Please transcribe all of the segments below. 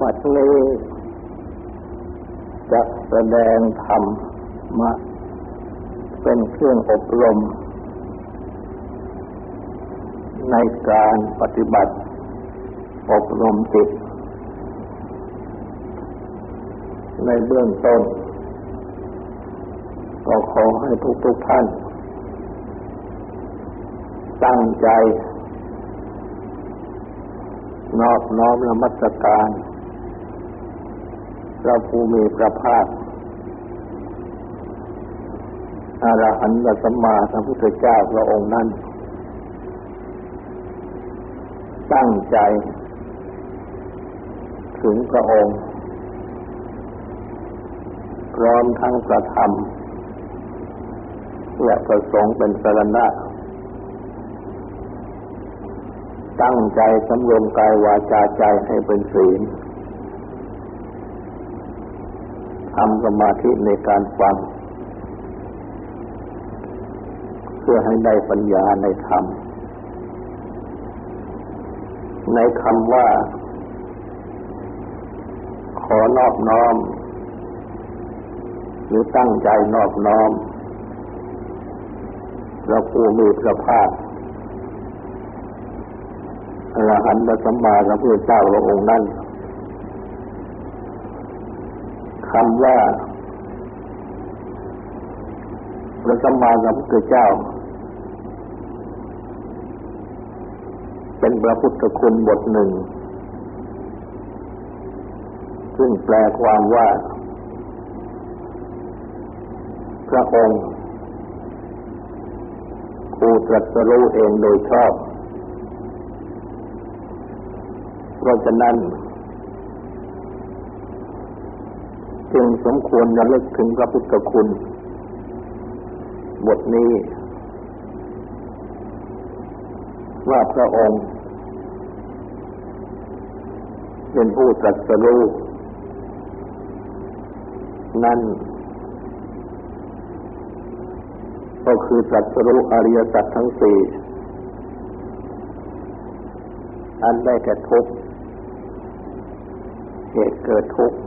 บัดนี้จะแสดงธรรมมาเป็นเครื่องอบรม ในการปฏิบัติ อบรมจิต ในเบื้องต้น ก็ขอให้ทุกๆท่าน ตั้งใจ นอบน้อมละมัสการ พระภูมิพระภาคอรหันตสัมมาสัมพุทธเจ้าพระองค์นั้น ตั้งใจ ถึงพระองค์ พร้อมทั้งประธรรม และประสงค์เป็นสรณะตั้งใจสำรวมกายวาจาใจให้เป็นศีล ทำสมาธิในการฟัง เพื่อให้ได้ปัญญาในธรรม ในคำว่า ขอนอบน้อม หรือตั้งใจนอบน้อมพระผู้มีพระภาคอรหันตสัมมาสัมพุทธเจ้าพระองค์นั้น คำว่าพระสัมมาสัมพุทธเจ้า เป็นพระพุทธคุณบทหนึ่ง ซึ่งแปลความว่า พระองค์ผู้ตรัสรู้เองโดยชอบ เพราะฉะนั้น จึงสมควรระลึกถึงพระพุทธคุณ บทนี้ ว่าพระองค์ เป็นผู้ตรัสรู้นั่นก็คือตรัสรู้อริยสัจทั้งสี่อันได้แก่ทุกข์เหตุเกิดทุกข์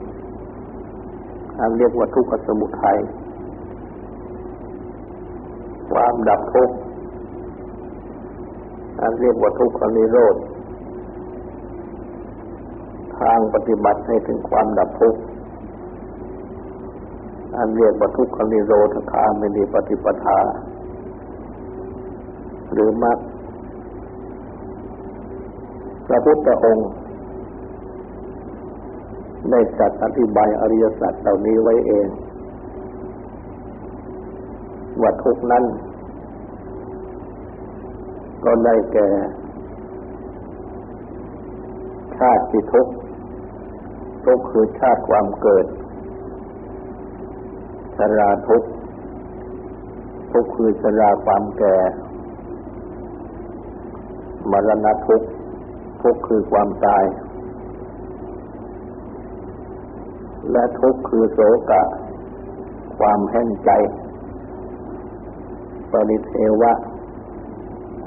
เรียกว่าทุกขสมุทัยความดับทุกข์อันเรียกว่าทุกขนิโรธ ทางปฏิบัติให้ถึงความดับทุกข์อันเรียกว่าทุกขนิโรธคาไม่มีปฏิปทา หรือมรรคพระพุทธองค์ ได้จัดอธิบายอริยสัจเหล่านี้ไว้เอง ว่าทุกนั้น ก็ได้แก่ ชาติทุกทุกคือชาติความเกิดชราทุกทุกคือชราความแก่ มรณะทุกทุกคือความตาย และทุกข์คือโศกะ ความแห้งใจ ปริเทวะ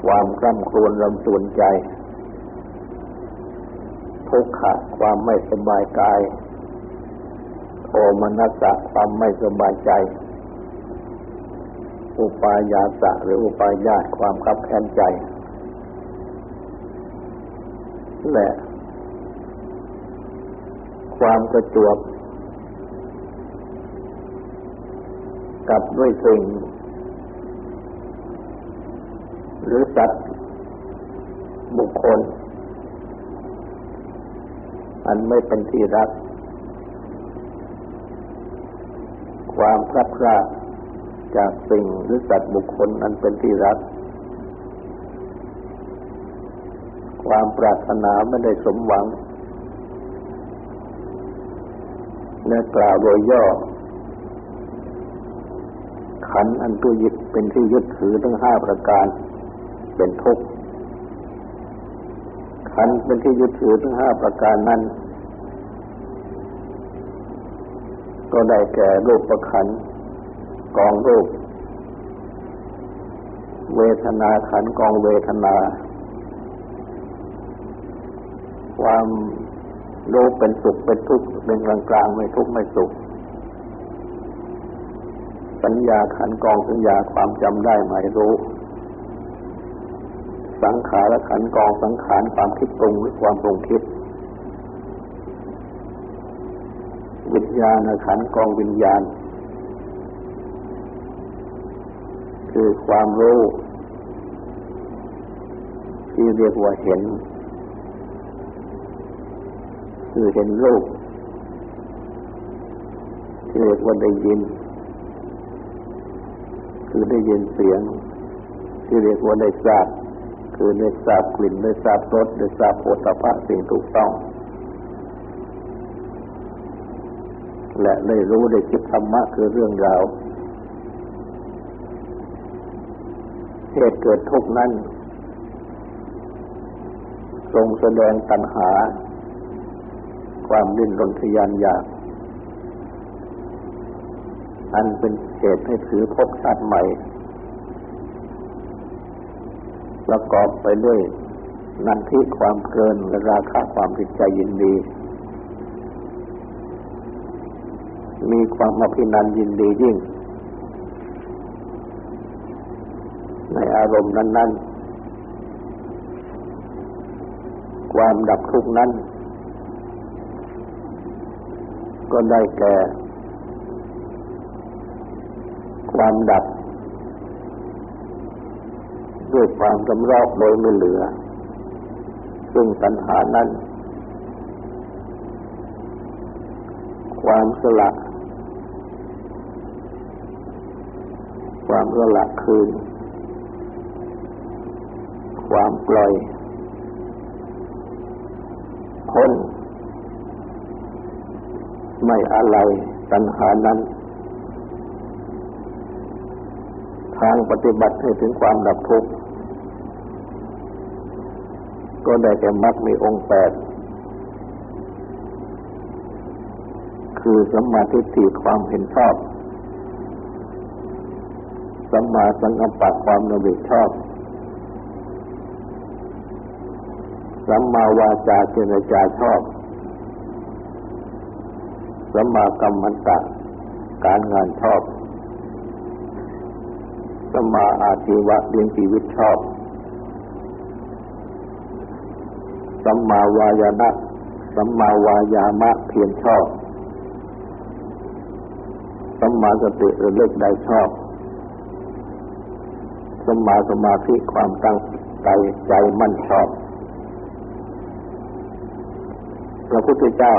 ความกล้ำครวนรำสูนใจ ทุกขะ ความไม่สบายกาย โทมนัสสะ ความไม่สบายใจ อุปายาสะ หรืออุปายาตความขับแค้นใจและความกระจวบ กับด้วยสิ่งหรือสัตว์บุคคล อันไม่เป็นที่รัก ความพลัดพรากจากสิ่งหรือสัตว์บุคคลอันเป็นที่รัก ความปรารถนาไม่ได้สมหวังและกล่าวโดยย่อ ขันอันตัวยึดเป็นที่ยึดถือทั้งห้าประการ เป็นทุกข์ขันเป็นที่ยึดถือทั้งห้าประการนั้นก็ได้แก่รูปประขันกองรูป เวทนาขันกองเวทนา ความรู้เป็นสุขเป็นทุกข์เป็นกลางกลางไม่ทุกข์ไม่สุข สัญญาขันกองสัญญาความจำได้หมายรู้ สังขารขันกองสังขารความคิดปรุงหรือความปรุงคิด วิญญาณขันกองวิญญาณ คือความรู้ที่เรียกว่าเห็น คือเห็นรูปที่เรียกว่าได้ยิน คือได้ยินเสียง ที่เรียกว่าได้ทราบคือได้ทราบกลิ่นได้ทราบรสได้ทราบโผฏฐะสิ่งถูกต้อง และได้รู้ได้คิดธรรมะคือเรื่องราวเหตุเกิดทุกนั้น ทรงแสดงตัณหา ความดิ้นรนทยานอยาก อันเป็นเหตุให้ถือพบชาติใหม่ ประกอบไปด้วยนันทิความเกินและราคะความติดใจยินดี มีความอภินันยินดียิ่ง ในอารมณ์นั้น ๆ ความดับทุกข์นั้น ก็ได้แก่ ความดับ ด้วยความกำรอกโดยไม่เหลือ ซึ่งปัญหานั้น ความสละ ความสละคืน ความปล่อยพ้นไม่อะไรตัณหานั้น ทางปฏิบัติให้ถึงความดับทุกข์ก็ได้แก่มรรคมีองค์แปด คือสัมมาทิฏฐิความเห็นชอบสัมมาสังกัปปะความระบิชอบสัมมาวาจาเจรจาชอบสัมมากรรมันตะการงานชอบ สัมมาอาชีวะเลี้ยงชีวิตชอบ สัมมาวายานะสัมมาวายามะเพียรชอบ สัมมาสติระลึกได้ชอบ สัมมาสมาธิความตั้งใจใจมั่นชอบ พระพุทธเจ้า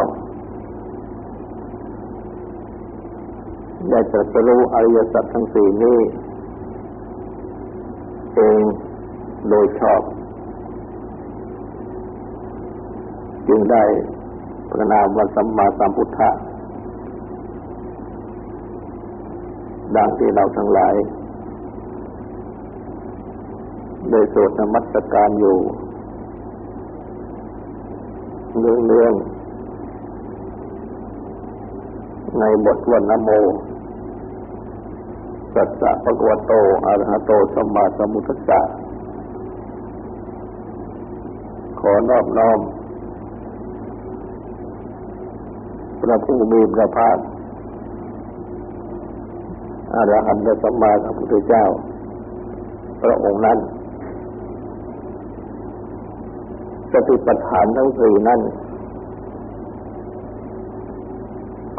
ได้ตรัสรู้อริยสัจทั้งสี่นี้ เองโดยชอบ จึงได้ประนามวันสัมมาสัมพุทธะดังที่เราทั้งหลายได้สวดนมัสการอยู่ เรื่องๆในบทวันนโม สัจจะปะกวโตอรหะโตสัมมาสัมพุทธัสสะขอนอบน้อม พระผู้มีพระภาคอรหันตสัมมาสัมพุทธเจ้า พระองค์นั้นสติปัฏฐานทั้งสี่นั้น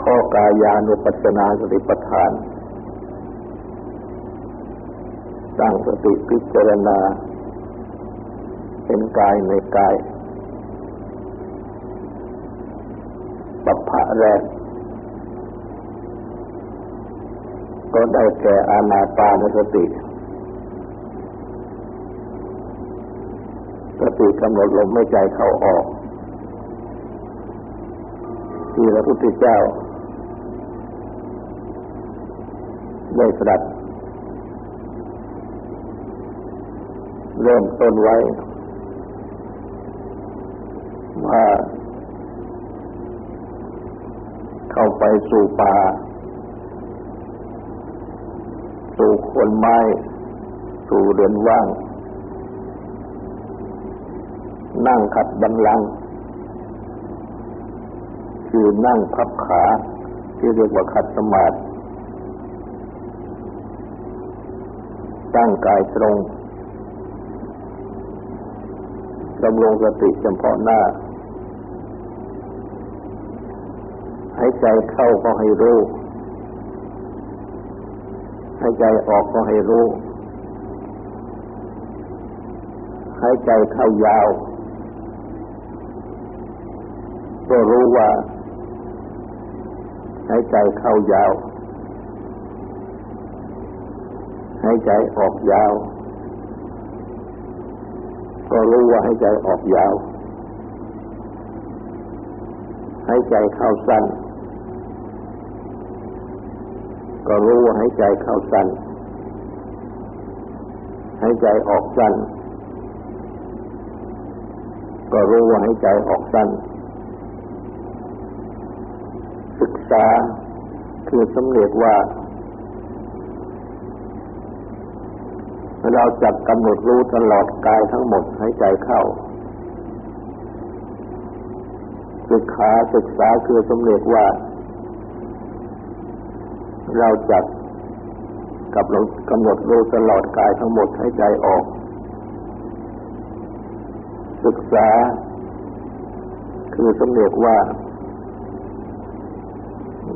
ข้อกายานุปัสสนาสติปัฏฐาน ตั้งสติพิจารณา เห็นกายในกายปัปภะแรก ก็ได้แก่อานาปานสติ สติกำหนดลมไม่ใจเข้าออก ที่พระพุทธเจ้า ได้ตรัส เริ่มต้นไว้ ว่า เข้าไปสู่ป่า สู่คนไม้ สู่เรือนว่าง นั่งขัดบันลัง คือนั่งพับขา ที่เรียกว่าขัดสมาธิตั้งกายตรง ดำรงสติเฉพาะหน้า ให้ใจเข้าก็ให้รู้ ให้ใจออกก็ให้รู้ ให้ใจเข้ายาว ก็รู้ว่า ให้ใจเข้ายาว ให้ใจออกยาว ก็รู้ว่าให้ใจออกยาว ให้ใจเข้าสั้น ก็รู้ว่าให้ใจเข้าสั้น ให้ใจออกสั้น ก็รู้ว่าให้ใจออกสั้น ศึกษาคือสำเร็จว่า เราจับกำหนดรู้ตลอดกายทั้งหมดให้ใจเข้า ศึกษาศึกษาคือสำเร็จว่า เราจับกับกำหนดรู้ตลอดกายทั้งหมดให้ใจออก ศึกษา คือสำเร็จว่า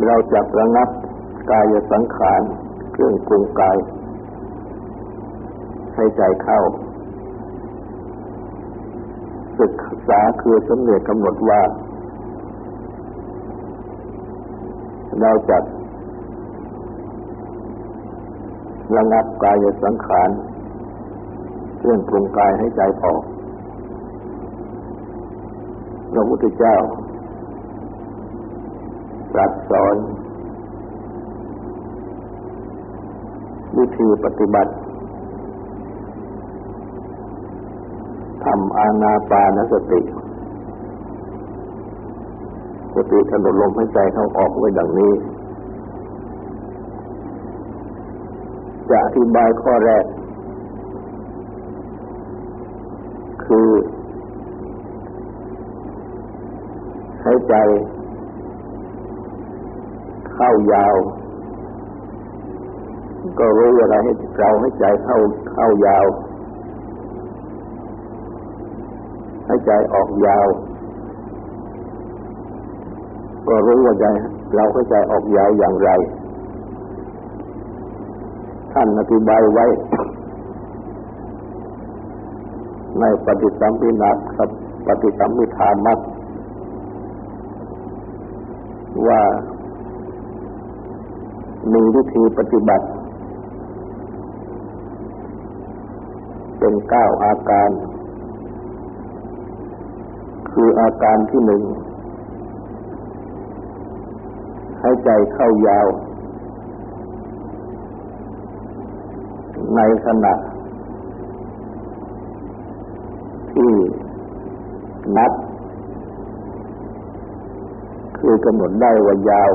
เราจับระงับกายสังขารเครื่องปรุงกาย ให้ใจเข้า ศึกษาคือสำเร็จกำหนดว่า เราจะระงับกายสังขารเรื่องปรุงกายให้ใจออกพระพุทธเจ้าตรัสสอน วิธีปฏิบัติ ทำอานาปานสติ สติกำหนดลมหายใจเข้าออกไว้ดังนี้ จะอธิบายข้อแรก คือหายใจ เข้ายาว ก็รู้อะไรให้เราให้ใจเข้าเข้ายาว ให้ใจออกยาว ก็รู้ว่าใจเราให้ใจออกยาวอย่างไร ท่านอธิบายไว้ ในปฏิสัมพินาครับปฏิสัมมิทามัตว่ามีวิธีปฏิบัติ เป็นเก้าอาการ คืออาการที่หนึ่งให้ใจเข้ายาว ในขณะ ที่นับ คือกำหนดได้ว่ายาว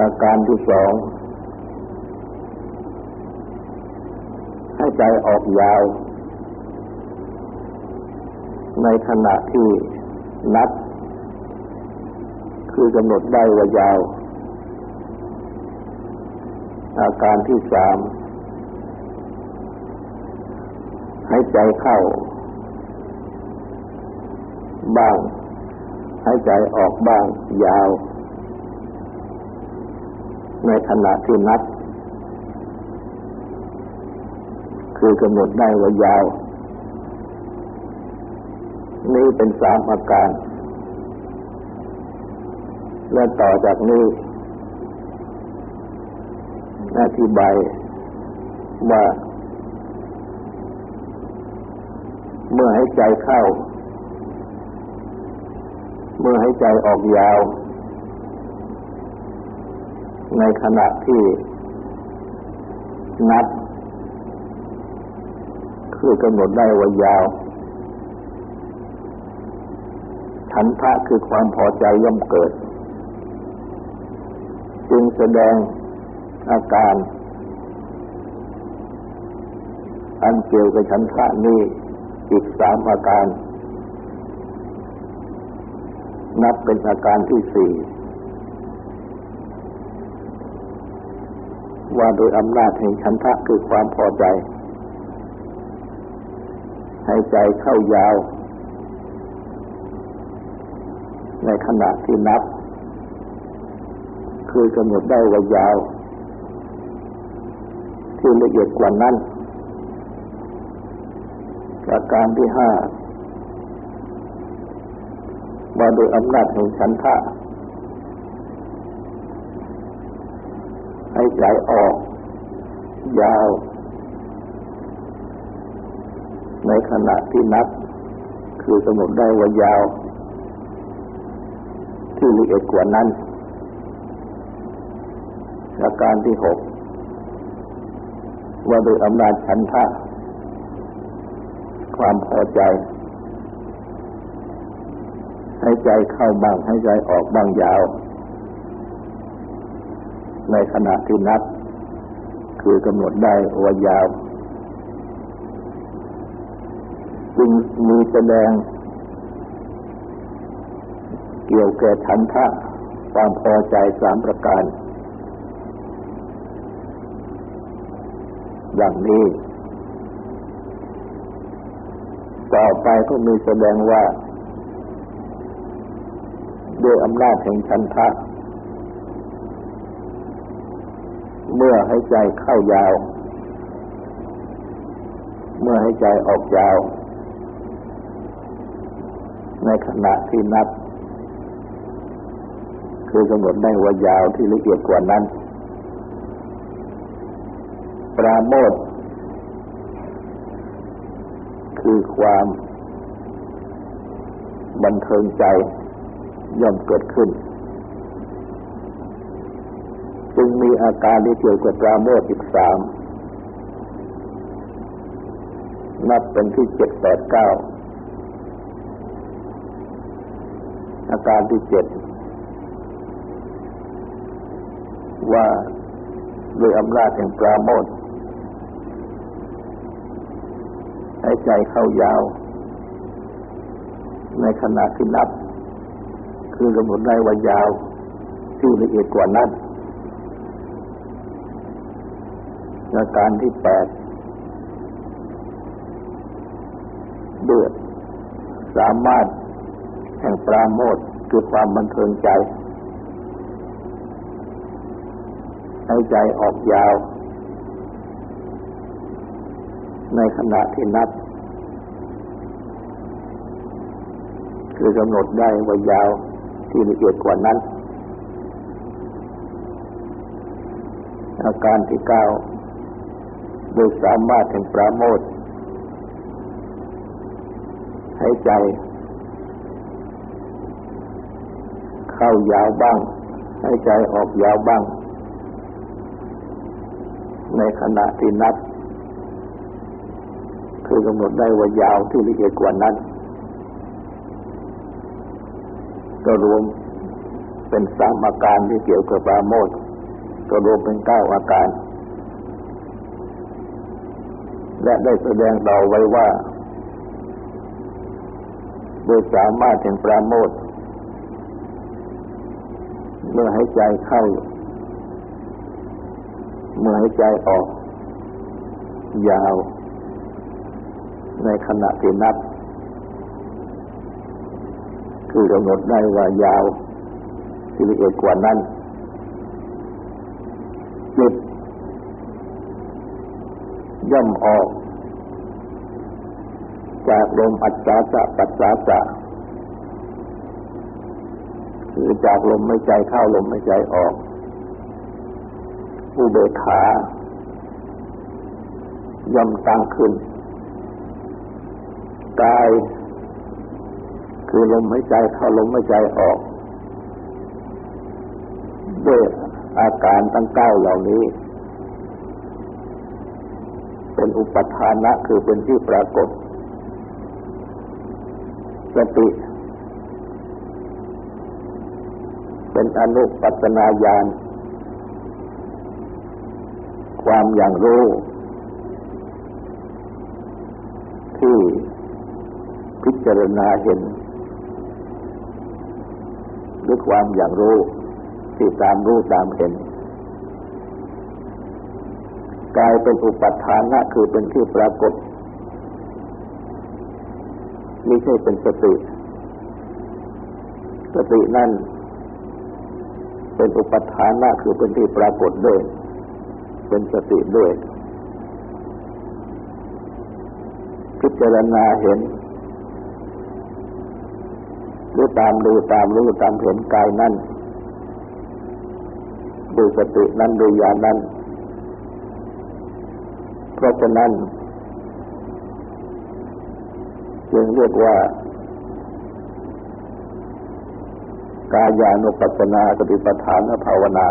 อาการที่สองให้ใจออกยาว ในขณะที่นับ คือกำหนดได้ว่ายาว อาการที่สามให้ใจเข้า บ้างให้ใจออกบ้าง ยาว ในขณะที่นับ คือกำหนดได้ว่ายาว นี้เป็นสามอาการ และต่อจากนี้อธิบายว่า เมื่อให้ใจเข้า เมื่อให้ใจออกยาว ในขณะที่นับ คือกำหนดได้ว่ายาว ฉันทะคือความพอใจย่อมเกิด จึงแสดงอาการ อันเกี่ยวกับฉันทะนี้อีกสามอาการ นับเป็นอาการที่สี่ว่าโดยอำนาจแห่งชันทะคือความพอใจ ให้ใจเข้ายาว ในขณะที่นับ คือกำหนดได้ว่ายาว ที่ละเอียดกว่านั้นประการที่ห้าว่าโดยอำนาจแห่งฉันทะให้ใจออก ยาว ในขณะที่นับ คือกำหนดได้ว่ายาว ที่ละเอียดกว่านั้นประการที่หกว่าโดยอำนาจฉันทะความพอใจ ให้ใจเข้าบ้างให้ใจออกบ้างยาว ในขณะที่นับคือกำหนดได้ว่ายาว จึงมีแสดง เกี่ยวแก่ฉันทะความพอใจสามประการ อย่างนี้ ต่อไปก็มีแสดงว่าด้วยอำนาจแห่งชันทะ เมื่อให้ใจเข้ายาว เมื่อให้ใจออกยาว ในขณะที่นับ คือกำหนดได้ว่ายาวที่ละเอียดกว่านั้น ปราโมทคือความบันเทิงใจย่อมเกิดขึ้น จึงมีอาการที่เกี่ยวกับปราโมทอีกสามนับเป็นที่เจ็ดแปดเก้าอาการที่เจ็ด ว่าด้วยอำนาจแห่งปราโมทให้ใจเข้ายาว ในขณะที่นับ คือกำหนดได้ว่ายาวที่ละเอียดกว่านั้นอาการที่แปดเดือดสามารถแห่งปราโมทคือความบันเทิงใจ ให้ใจออกยาว ในขณะที่นับ คือกำหนดได้ว่ายาวที่ละเอียดกว่านั้น อาการที่เก้าโดยสามารถแห่งปราโมทให้ใจ เข้ายาวบ้างให้ใจออกยาวบ้าง ในขณะที่นับ คือกำหนดได้ว่ายาวที่ละเอียดกว่านั้น ก็รวมเป็นสามอาการที่เกี่ยวกับปราโมทก็รวมเป็นเก้าอาการ และได้แสดงต่อไว้ว่า โดยสามารถถึงปราโมทเมื่อให้ใจเข้า เมื่อให้ใจออก ยาว ในขณะที่นับ คือกำหนดได้ว่ายาวที่ละเอียดกว่านั้นจิตย่อมออก จากลมอัจฉาจะปัจฉาจะคือจากลมไม่ใจเข้าลมไม่ใจออก อุเบกขาย่อมตั้งขึ้นกายคือลมหายใจเข้าลมหายใจออกด้วยอาการตั้งเก้าเหล่านี้ เป็นอุปทานะคือเป็นที่ปรากฏสติเป็นอนุปัจนาญาณ ความอย่างรู้ ที่พิจารณาเห็นหรือความอย่างรู้ที่ตามรู้ตามเห็นกลายเป็นอุปัฏฐานะคือเป็นที่ปรากฏไม่ใช่เป็นสติ สตินั่นเป็นอุปัฏฐานะคือเป็นที่ปรากฏด้วย เป็นสติด้วย พิจารณาเห็น หรือตามดูตามรู้ตามเห็นกายนั่นดูสตินั้นดูญาณนั้น เพราะฉะนั้น จึงเรียกว่ากายานุปัสสนาสติปัฏฐานภาวนา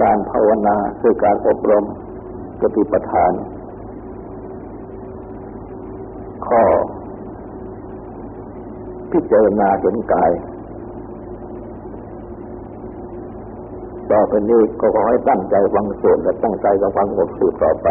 การภาวนาคือการอบรมกติปทาน ข้อ พิจารณาเห็นกาย ต่อไปนี้ก็ขอให้ตั้งใจฟังสวดและตั้งใจกับฟังบทสืบต่อไป